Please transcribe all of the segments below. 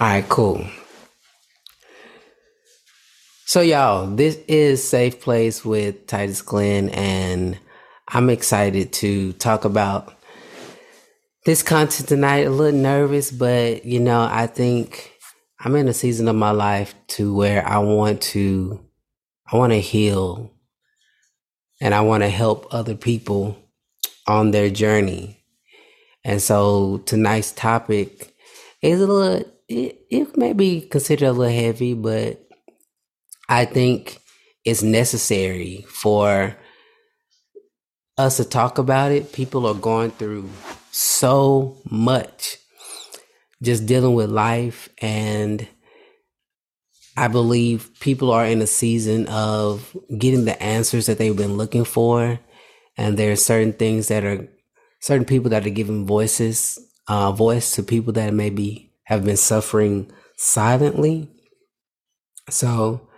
All right, cool. So, y'all, this is Safe Place with Titus Glenn, and I'm excited to talk about this content tonight. A little nervous, but you know, I think I'm in a season of my life to where I want to, I want to heal, and I want to help other people on their journey. And so tonight's topic is a little it, it may be considered a little heavy, but I think it's necessary for us to talk about it. People are going through so much just dealing with life and I believe people are in a season of getting the answers that they've been looking for and there are certain things that are certain people that are giving voices uh, voice to people that maybe have been suffering silently. So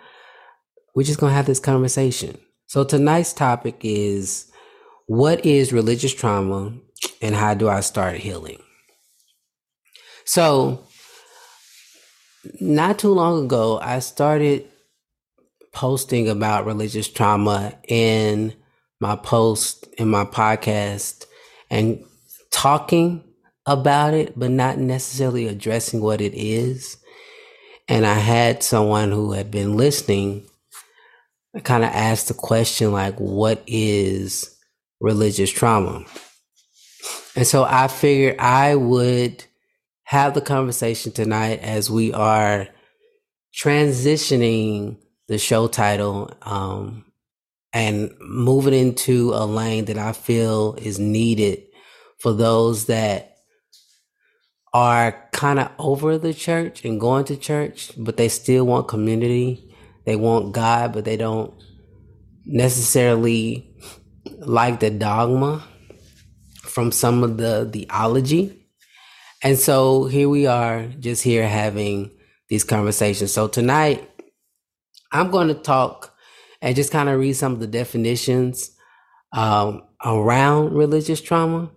we're just going to have this conversation. So tonight's topic is what is religious trauma and how do I start healing? So not too long ago, I started posting about religious trauma in my post in my podcast and talking about it, but not necessarily addressing what it is. And I had someone who had been listening kind of ask the question, like, what is religious trauma? And so I figured I would have the conversation tonight as we are transitioning the show title um, and moving into a lane that I feel is needed for those that are kind of over the church and going to church, but they still want community. They want God, but they don't necessarily like the dogma from some of the theology. And so here we are, just here having these conversations. So tonight, I'm going to talk and just kind of read some of the definitions um, around religious trauma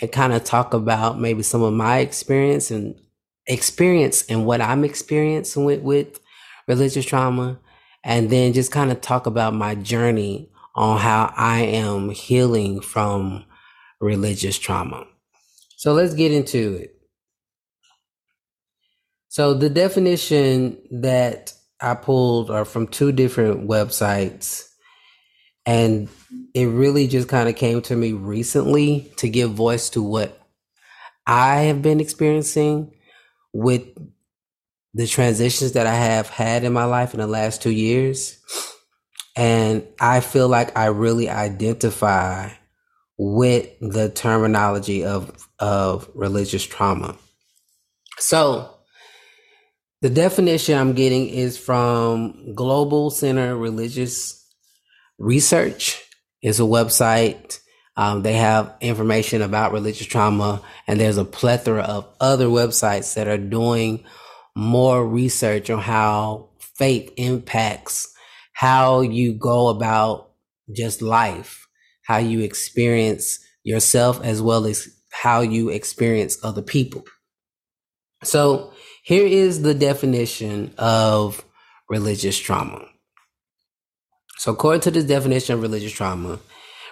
and kind of talk about maybe some of my experience and experience and what I'm experiencing with, with religious trauma. And then just kind of talk about my journey on how I am healing from religious trauma. So let's get into it. So the definition that I pulled are from two different websites and it really just kind of came to me recently to give voice to what I have been experiencing with the transitions that I have had in my life in the last two years. And I feel like I really identify with the terminology of, of religious trauma. So, the definition I'm getting is from Global Center Religious Research is a website. Um, they have information about religious trauma, and there's a plethora of other websites that are doing more research on how faith impacts how you go about just life, how you experience yourself, as well as how you experience other people. So, here is the definition of religious trauma. So, according to this definition of religious trauma,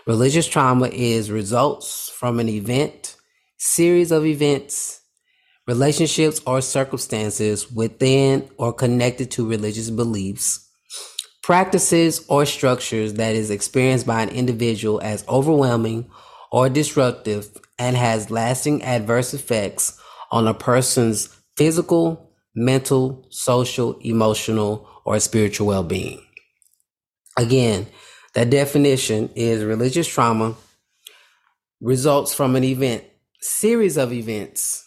religious trauma is results from an event, series of events, relationships, or circumstances within or connected to religious beliefs, practices, or structures that is experienced by an individual as overwhelming or disruptive and has lasting adverse effects on a person's physical, mental, social, emotional, or spiritual well being. Again, that definition is religious trauma results from an event, series of events,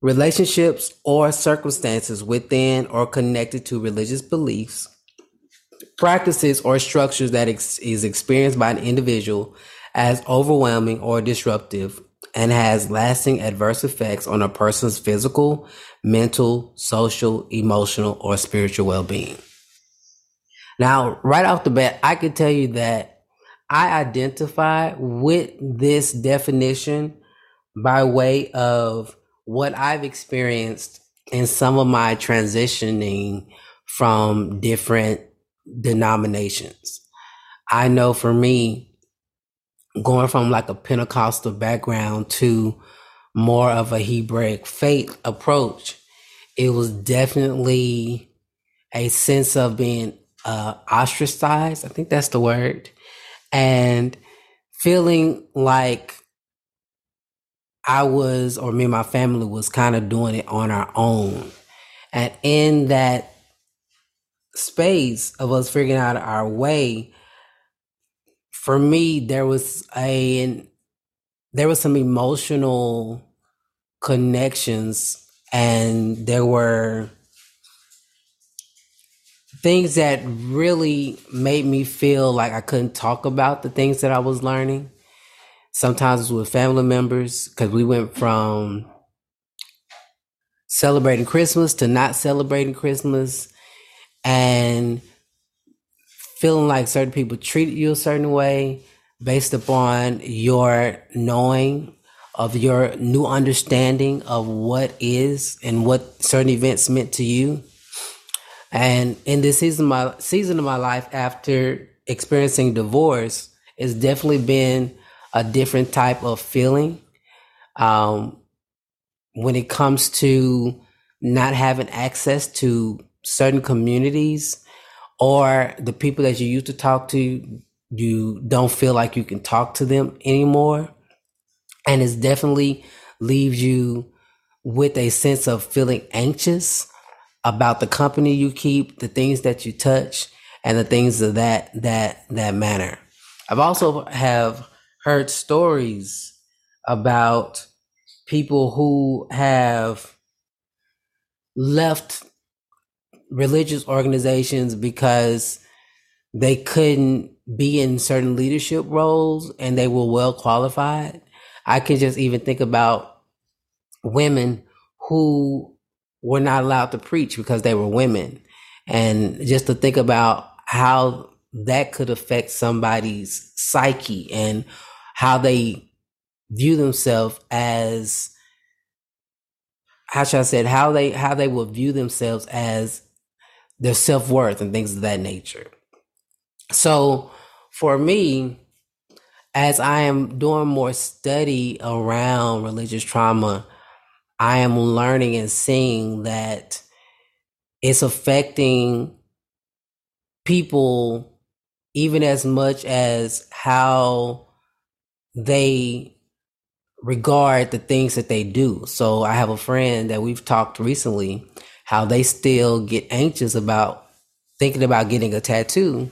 relationships, or circumstances within or connected to religious beliefs, practices, or structures that ex- is experienced by an individual as overwhelming or disruptive and has lasting adverse effects on a person's physical, mental, social, emotional, or spiritual well being. Now, right off the bat, I could tell you that I identify with this definition by way of what I've experienced in some of my transitioning from different denominations. I know for me, going from like a Pentecostal background to more of a Hebraic faith approach, it was definitely a sense of being uh, ostracized. I think that's the word. And feeling like I was, or me and my family was kind of doing it on our own. And in that space of us figuring out our way, for me, there was a, there was some emotional connections and there were things that really made me feel like I couldn't talk about the things that I was learning sometimes with family members because we went from celebrating Christmas to not celebrating Christmas and feeling like certain people treated you a certain way based upon your knowing of your new understanding of what is and what certain events meant to you. And in this season of my season of my life after experiencing divorce, it's definitely been a different type of feeling. Um, when it comes to not having access to certain communities or the people that you used to talk to you don't feel like you can talk to them anymore. And it definitely leaves you with a sense of feeling anxious about the company you keep the things that you touch and the things of that that that manner i've also have heard stories about people who have left religious organizations because they couldn't be in certain leadership roles and they were well qualified. I can just even think about women who were not allowed to preach because they were women. And just to think about how that could affect somebody's psyche and how they view themselves as how should I say it, how they how they will view themselves as their self worth and things of that nature. So for me, as I am doing more study around religious trauma, I am learning and seeing that it's affecting people even as much as how they regard the things that they do. So I have a friend that we've talked recently how they still get anxious about thinking about getting a tattoo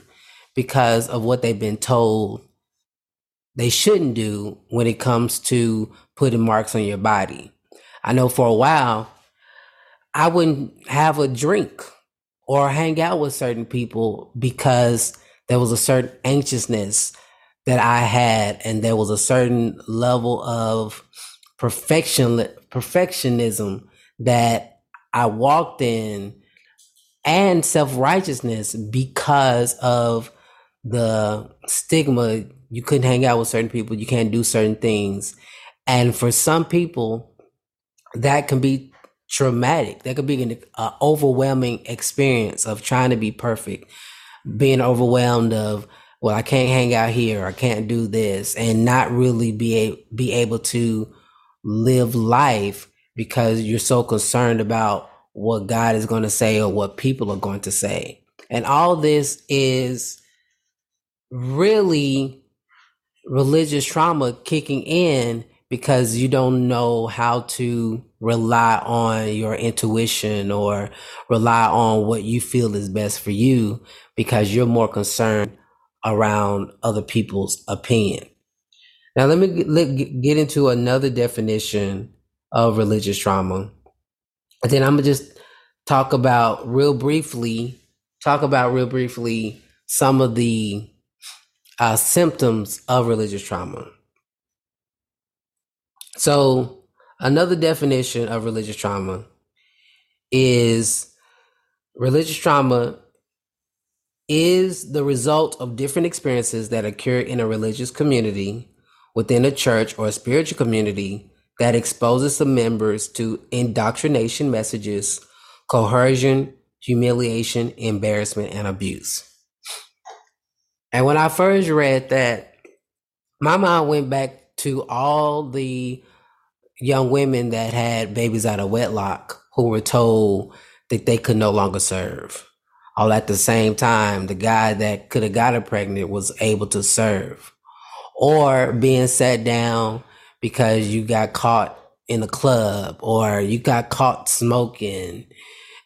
because of what they've been told they shouldn't do when it comes to putting marks on your body. I know for a while I wouldn't have a drink or hang out with certain people because there was a certain anxiousness that I had, and there was a certain level of perfection perfectionism that I walked in and self-righteousness because of the stigma. You couldn't hang out with certain people. You can't do certain things. And for some people that can be traumatic that could be an uh, overwhelming experience of trying to be perfect being overwhelmed of well, I can't hang out here, I can't do this, and not really be a, be able to live life because you're so concerned about what God is going to say or what people are going to say. And all this is really religious trauma kicking in because you don't know how to rely on your intuition or rely on what you feel is best for you because you're more concerned around other people's opinion. Now, let me get, into another definition of religious trauma. And then I'm going to just talk about real briefly, talk about real briefly some of the uh, symptoms of religious trauma. So, another definition of religious trauma is religious trauma is the result of different experiences that occur in a religious community, within a church or a spiritual community that exposes the members to indoctrination messages, coercion, humiliation, embarrassment, and abuse. And when I first read that, my mind went back to all the young women that had babies out of wedlock who were told that they could no longer serve. All at the same time, the guy that could have got her pregnant was able to serve. Or being sat down because you got caught in a club or you got caught smoking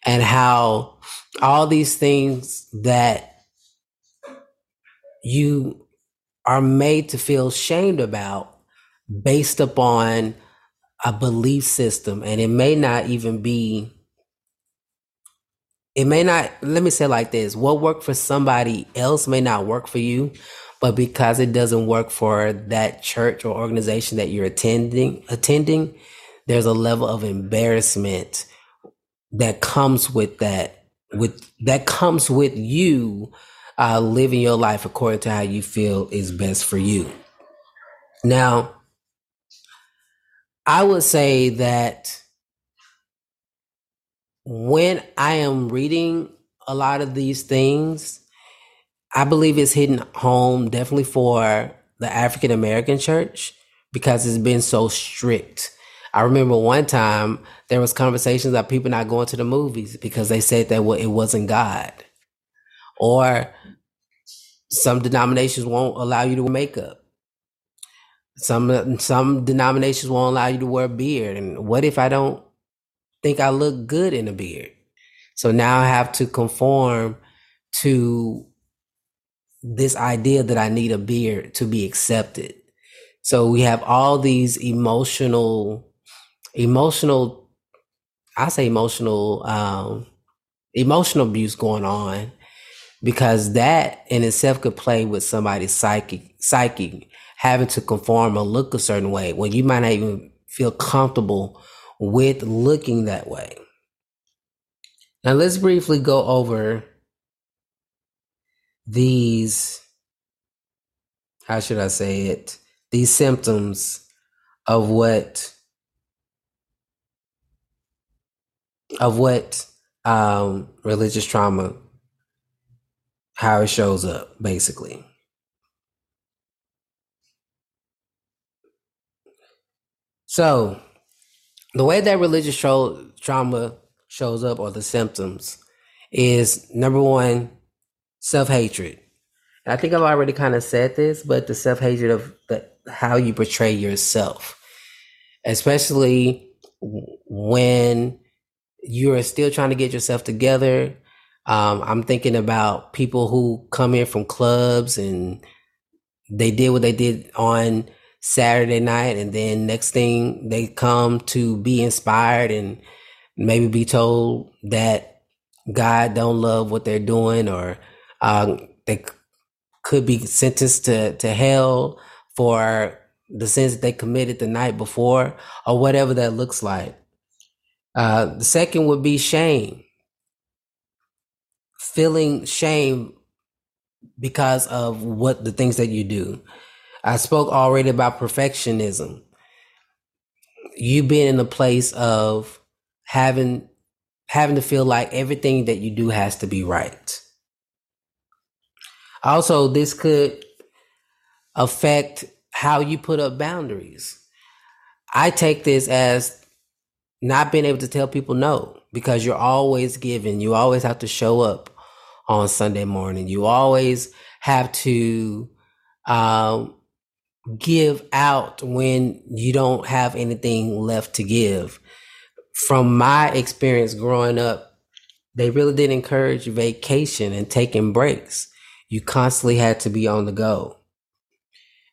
and how all these things that you are made to feel shamed about based upon a belief system. And it may not even be it may not let me say like this. What worked for somebody else may not work for you but because it doesn't work for that church or organization that you're attending attending there's a level of embarrassment that comes with that with that comes with you uh, living your life according to how you feel is best for you. Now I would say that when I am reading a lot of these things, I believe it's hitting home definitely for the African American church because it's been so strict. I remember one time there was conversations about people not going to the movies because they said that it wasn't God. Or some denominations won't allow you to wear makeup. Some some denominations won't allow you to wear a beard. And what if I don't think I look good in a beard? So now I have to conform to this idea that I need a beard to be accepted. So we have all these emotional, emotional, I say emotional, um, emotional abuse going on because that in itself could play with somebody's psychic, psyche having to conform or look a certain way when you might not even feel comfortable with looking that way. Now, let's briefly go over these, how should I say it? These symptoms of what of what um, religious trauma how it shows up basically So, the way that religious tra- trauma shows up or the symptoms is number one, self hatred. I think I've already kind of said this, but the self hatred of the, how you portray yourself, especially when you're still trying to get yourself together. Um, I'm thinking about people who come in from clubs and they did what they did on Saturday night, and then next thing they come to be inspired and maybe be told that God don't love what they're doing, or um, they could be sentenced to to hell for the sins that they committed the night before, or whatever that looks like. Uh, the second would be shame, feeling shame because of what the things that you do. I spoke already about perfectionism. You being in a place of having having to feel like everything that you do has to be right. Also, this could affect how you put up boundaries. I take this as not being able to tell people no because you're always giving. You always have to show up on Sunday morning. You always have to um, give out when you don't have anything left to give. From my experience growing up, they really did encourage vacation and taking breaks. You constantly had to be on the go.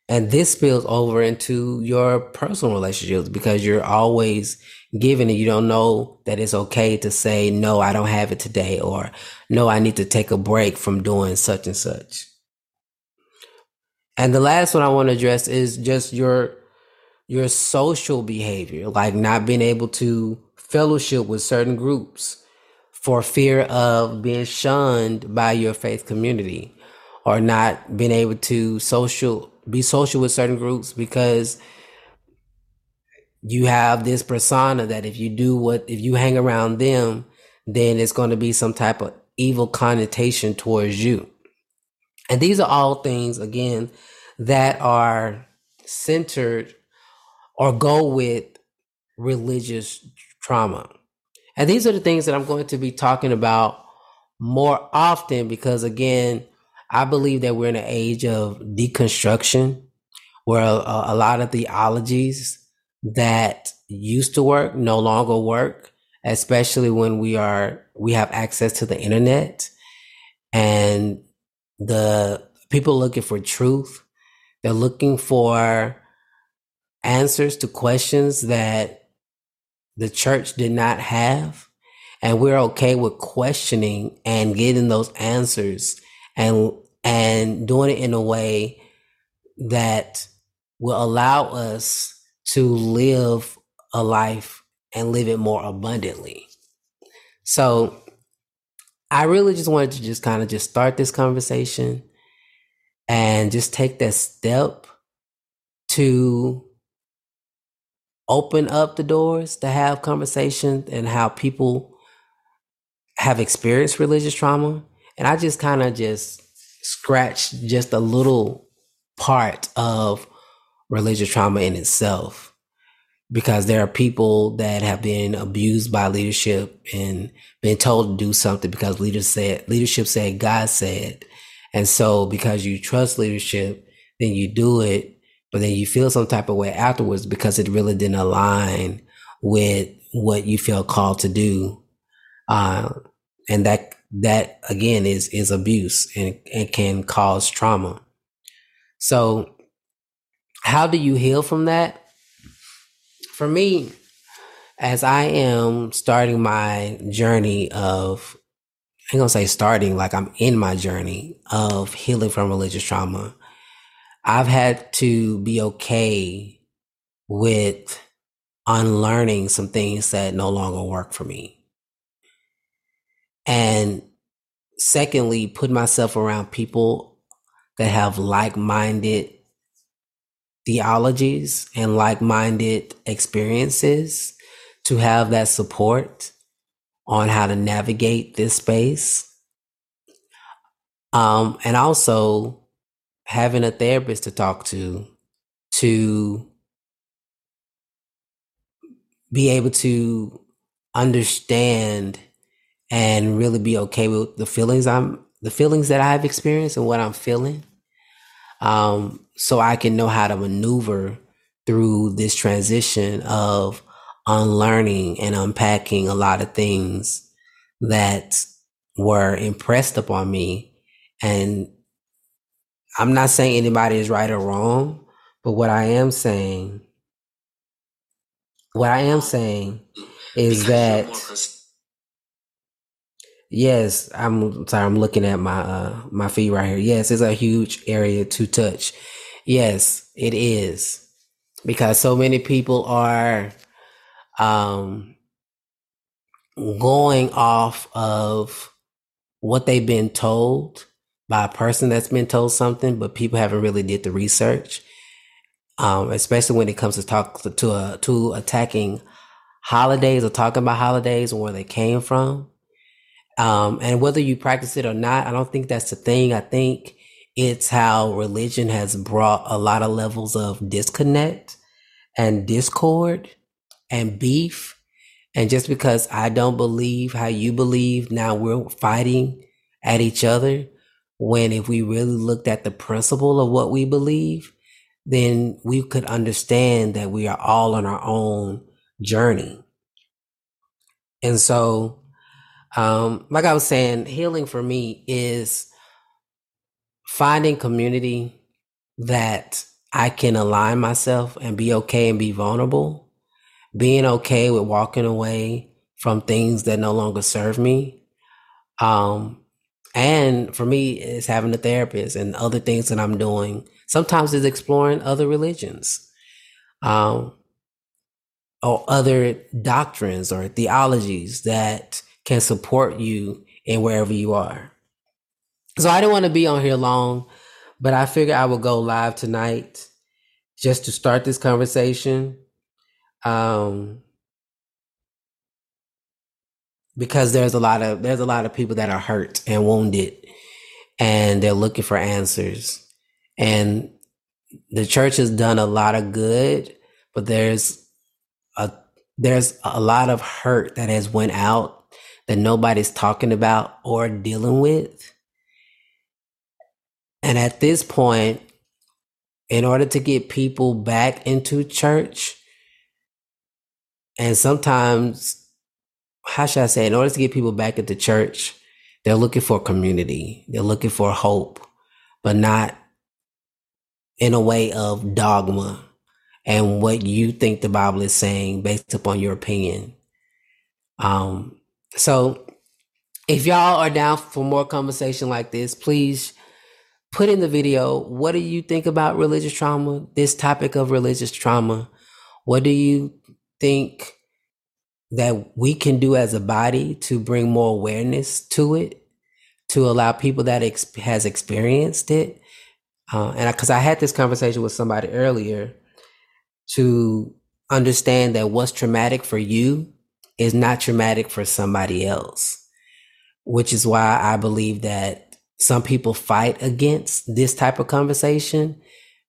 And this spills over into your personal relationships because you're always giving and you don't know that it's okay to say, no, I don't have it today, or no, I need to take a break from doing such and such. And the last one I want to address is just your your social behavior, like not being able to fellowship with certain groups for fear of being shunned by your faith community or not being able to social be social with certain groups because you have this persona that if you do what, if you hang around them, then it's going to be some type of evil connotation towards you. And these are all things, again, that are centered or go with religious trauma. And these are the things that I'm going to be talking about more often because, again, I believe that we're in an age of deconstruction where a, a lot of theologies that used to work no longer work, especially when we are we have access to the internet and the people looking for truth. They're looking for answers to questions that the church did not have. And we're okay with questioning and getting those answers and and doing it in a way that will allow us to live a life and live it more abundantly. So I really just wanted to just kind of just start this conversation and just take that step to open up the doors to have conversations and how people have experienced religious trauma. And I just kind of just scratched just a little part of religious trauma in itself because there are people that have been abused by leadership and been told to do something because leaders said leadership said God said. And so because you trust leadership, then you do it, but then you feel some type of way afterwards because it really didn't align with what you feel called to do. Uh, and that that again is is abuse and, and can cause trauma. So how do you heal from that? For me, as I am starting my journey of, I'm gonna say starting, like I'm in my journey of healing from religious trauma, I've had to be okay with unlearning some things that no longer work for me. And secondly, put myself around people that have like minded theologies and like minded experiences to have that support on how to navigate this space. Um, and also having a therapist to talk to to be able to understand and really be okay with the feelings I'm the feelings that I've experienced and what I'm feeling um, so I can know how to maneuver through this transition of unlearning and unpacking a lot of things that were impressed upon me. And I'm not saying anybody is right or wrong, but what I am saying, what I am saying is that Yes, I'm sorry. I'm looking at my uh my feet right here. Yes, it's a huge area to touch. Yes, it is because so many people are um going off of what they've been told by a person that's been told something, but people haven't really did the research. Um, especially when it comes to talk to to, uh, to attacking holidays or talking about holidays and where they came from. Um, and whether you practice it or not, I don't think that's the thing. I think it's how religion has brought a lot of levels of disconnect and discord and beef. And just because I don't believe how you believe, now we're fighting at each other. When if we really looked at the principle of what we believe, then we could understand that we are all on our own journey. And so um, like I was saying, healing for me is finding community that I can align myself and be okay and be vulnerable, being okay with walking away from things that no longer serve me. Um, and for me, it's having a therapist and other things that I'm doing. Sometimes it's exploring other religions, um, or other doctrines or theologies that can support you in wherever you are. So I didn't want to be on here long, but I figured I would go live tonight just to start this conversation. Um, because there's a lot of there's a lot of people that are hurt and wounded and they're looking for answers and the church has done a lot of good but there's a there's a lot of hurt that has went out that nobody's talking about or dealing with and at this point in order to get people back into church and sometimes how should I say, in order to get people back into church, they're looking for community. They're looking for hope, but not in a way of dogma and what you think the Bible is saying based upon your opinion. Um, so if y'all are down for more conversation like this, please put in the video what do you think about religious trauma, this topic of religious trauma? What do you think that we can do as a body to bring more awareness to it, to allow people that ex- has experienced it. Uh, and because I, I had this conversation with somebody earlier, to understand that what's traumatic for you is not traumatic for somebody else, which is why I believe that some people fight against this type of conversation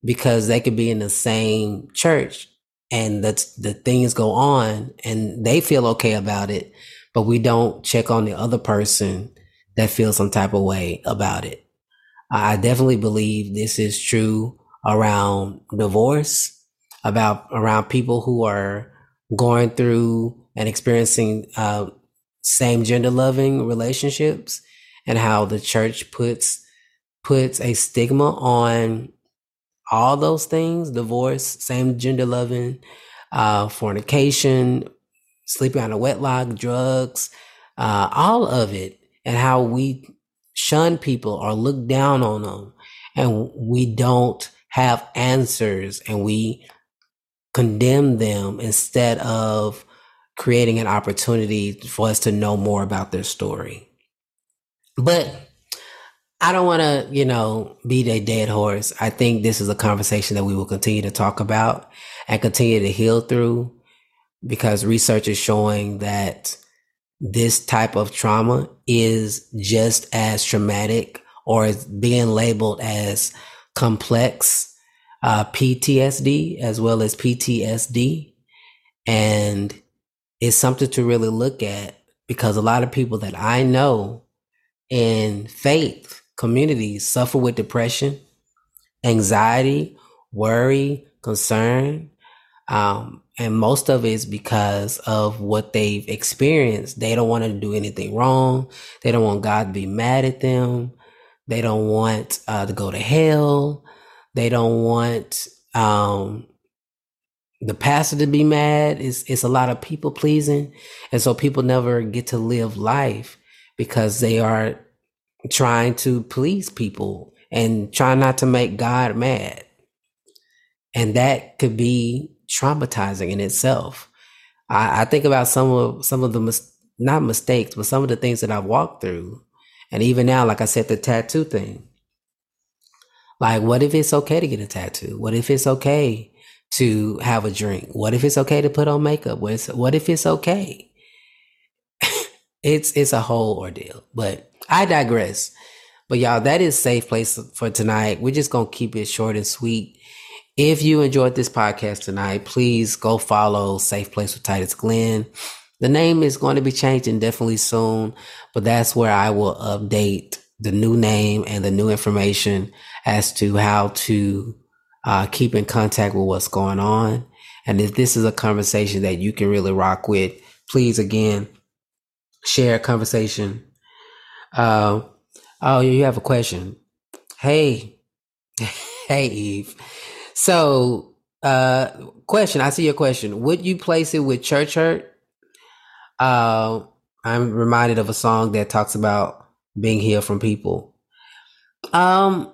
because they could be in the same church and the the things go on and they feel okay about it, but we don't check on the other person that feels some type of way about it. I definitely believe this is true around divorce, about around people who are going through and experiencing uh, same gender loving relationships, and how the church puts puts a stigma on all those things divorce, same gender loving, uh, fornication, sleeping on a wetlock, drugs, uh, all of it, and how we shun people or look down on them, and we don't have answers and we condemn them instead of creating an opportunity for us to know more about their story. But I don't want to, you know, be a dead horse. I think this is a conversation that we will continue to talk about and continue to heal through because research is showing that this type of trauma is just as traumatic or is being labeled as complex uh, PTSD as well as PTSD. And it's something to really look at because a lot of people that I know in faith communities suffer with depression, anxiety, worry, concern. Um, and most of it is because of what they've experienced. They don't want to do anything wrong. They don't want God to be mad at them. They don't want uh, to go to hell. They don't want um, the pastor to be mad. It's, it's a lot of people pleasing. And so people never get to live life because they are trying to please people and trying not to make God mad. And that could be traumatizing in itself. I, I think about some of some of the mis- not mistakes, but some of the things that I've walked through. And even now, like I said, the tattoo thing. Like, what if it's okay to get a tattoo? What if it's okay to have a drink? What if it's okay to put on makeup? What, is, What if it's okay? it's it's a whole ordeal. But I digress. But y'all, that is safe place for tonight. We're just gonna keep it short and sweet. If you enjoyed this podcast tonight, please go follow Safe Place with Titus Glenn. The name is going to be changing definitely soon, but that's where I will update the new name and the new information as to how to uh, keep in contact with what's going on. And if this is a conversation that you can really rock with, please again share a conversation uh, oh, you have a question. Hey, hey, Eve. So, uh, question. I see your question. Would you place it with church hurt? Uh, I'm reminded of a song that talks about being healed from people. Um,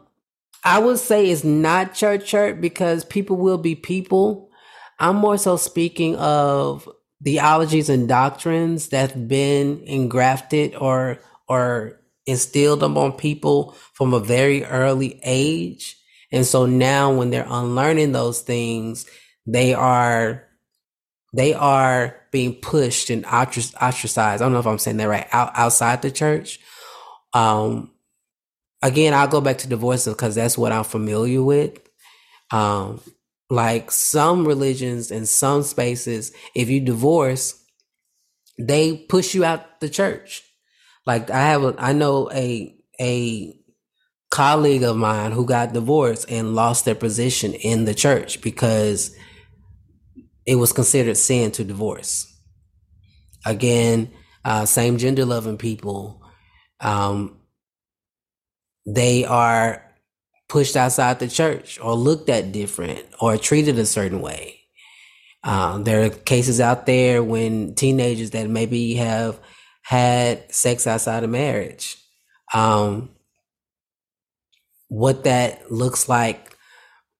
I would say it's not church church because people will be people. I'm more so speaking of theologies and doctrines that have been engrafted or or instilled them on people from a very early age. And so now when they're unlearning those things, they are they are being pushed and ostracized. I don't know if I'm saying that right. Out, outside the church. Um, again, I'll go back to divorce because that's what I'm familiar with. Um, like some religions and some spaces, if you divorce, they push you out the church. Like I have, a, I know a a colleague of mine who got divorced and lost their position in the church because it was considered sin to divorce. Again, uh, same gender loving people, um, they are pushed outside the church or looked at different or treated a certain way. Um, there are cases out there when teenagers that maybe have had sex outside of marriage. Um, what that looks like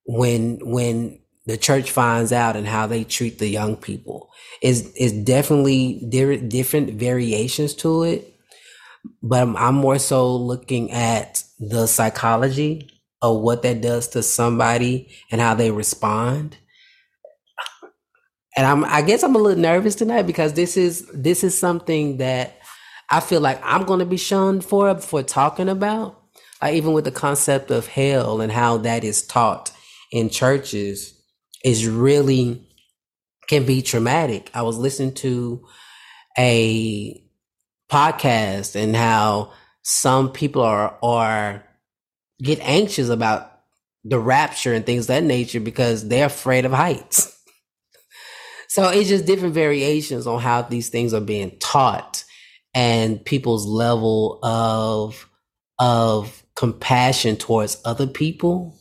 when when the church finds out and how they treat the young people is is definitely different different variations to it but I'm, I'm more so looking at the psychology of what that does to somebody and how they respond and I'm I guess I'm a little nervous tonight because this is this is something that I feel like I'm going to be shunned for for talking about. Even with the concept of hell and how that is taught in churches is really can be traumatic. I was listening to a podcast and how some people are are get anxious about the rapture and things that nature because they're afraid of heights. so it's just different variations on how these things are being taught and people's level of of compassion towards other people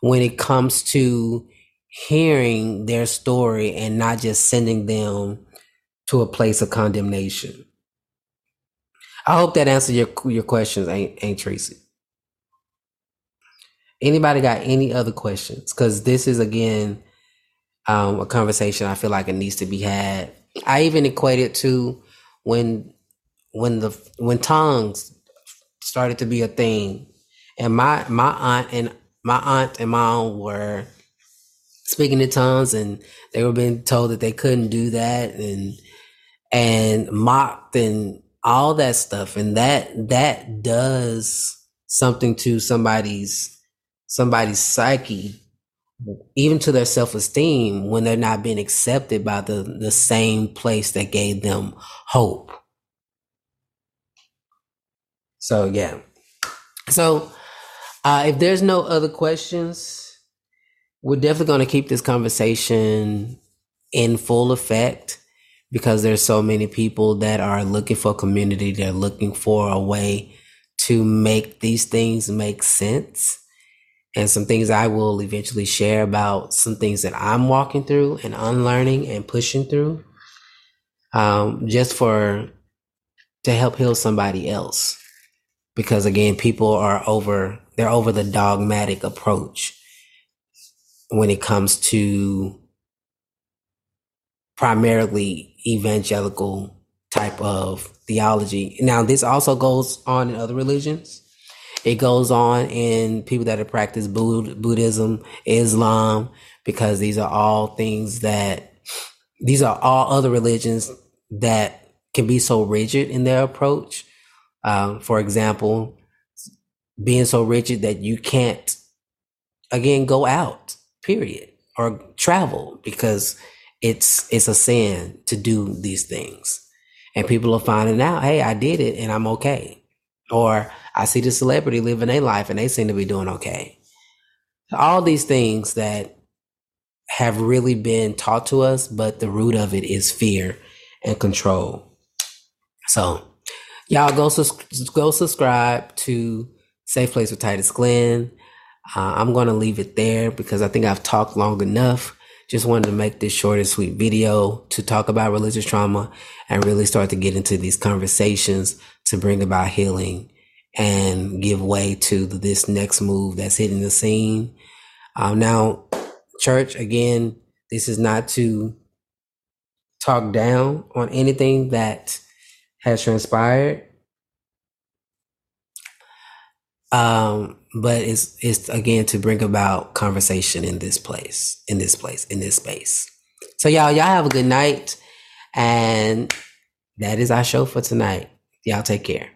when it comes to hearing their story and not just sending them to a place of condemnation. I hope that answered your your questions, ain't, ain't Tracy. Anybody got any other questions? Because this is again um, a conversation I feel like it needs to be had. I even equate it to when when the when tongues started to be a thing, and my my aunt and my aunt and mom were speaking in tongues and they were being told that they couldn't do that and and mocked and all that stuff and that that does something to somebody's somebody's psyche even to their self-esteem when they're not being accepted by the the same place that gave them hope. So yeah. So uh, if there's no other questions we're definitely going to keep this conversation in full effect because there's so many people that are looking for community they're looking for a way to make these things make sense. And some things i will eventually share about some things that i'm walking through and unlearning and pushing through um, just for to help heal somebody else. Because again people are over they're over the dogmatic approach when it comes to primarily evangelical type of theology. Now, this also goes on in other religions. It goes on in people that have practiced Buddhism, Islam, because these are all things that, these are all other religions that can be so rigid in their approach. Um, for example, being so rigid that you can't, again, go out period, or travel because it's it's a sin to do these things. And people are finding out, hey, I did it and I'm okay. Or I see the celebrity living their life and they seem to be doing okay. All these things that have really been taught to us, but the root of it is fear and control. So, y'all go go subscribe to Safe Place with Titus Glenn. Uh, I'm going to leave it there because I think I've talked long enough. Just wanted to make this short and sweet video to talk about religious trauma and really start to get into these conversations to bring about healing and give way to this next move that's hitting the scene. Um, now, church, again, this is not to talk down on anything that has transpired. Um, but it's it's again to bring about conversation in this place, in this place, in this space. So y'all, y'all have a good night. And that is our show for tonight. Y'all take care.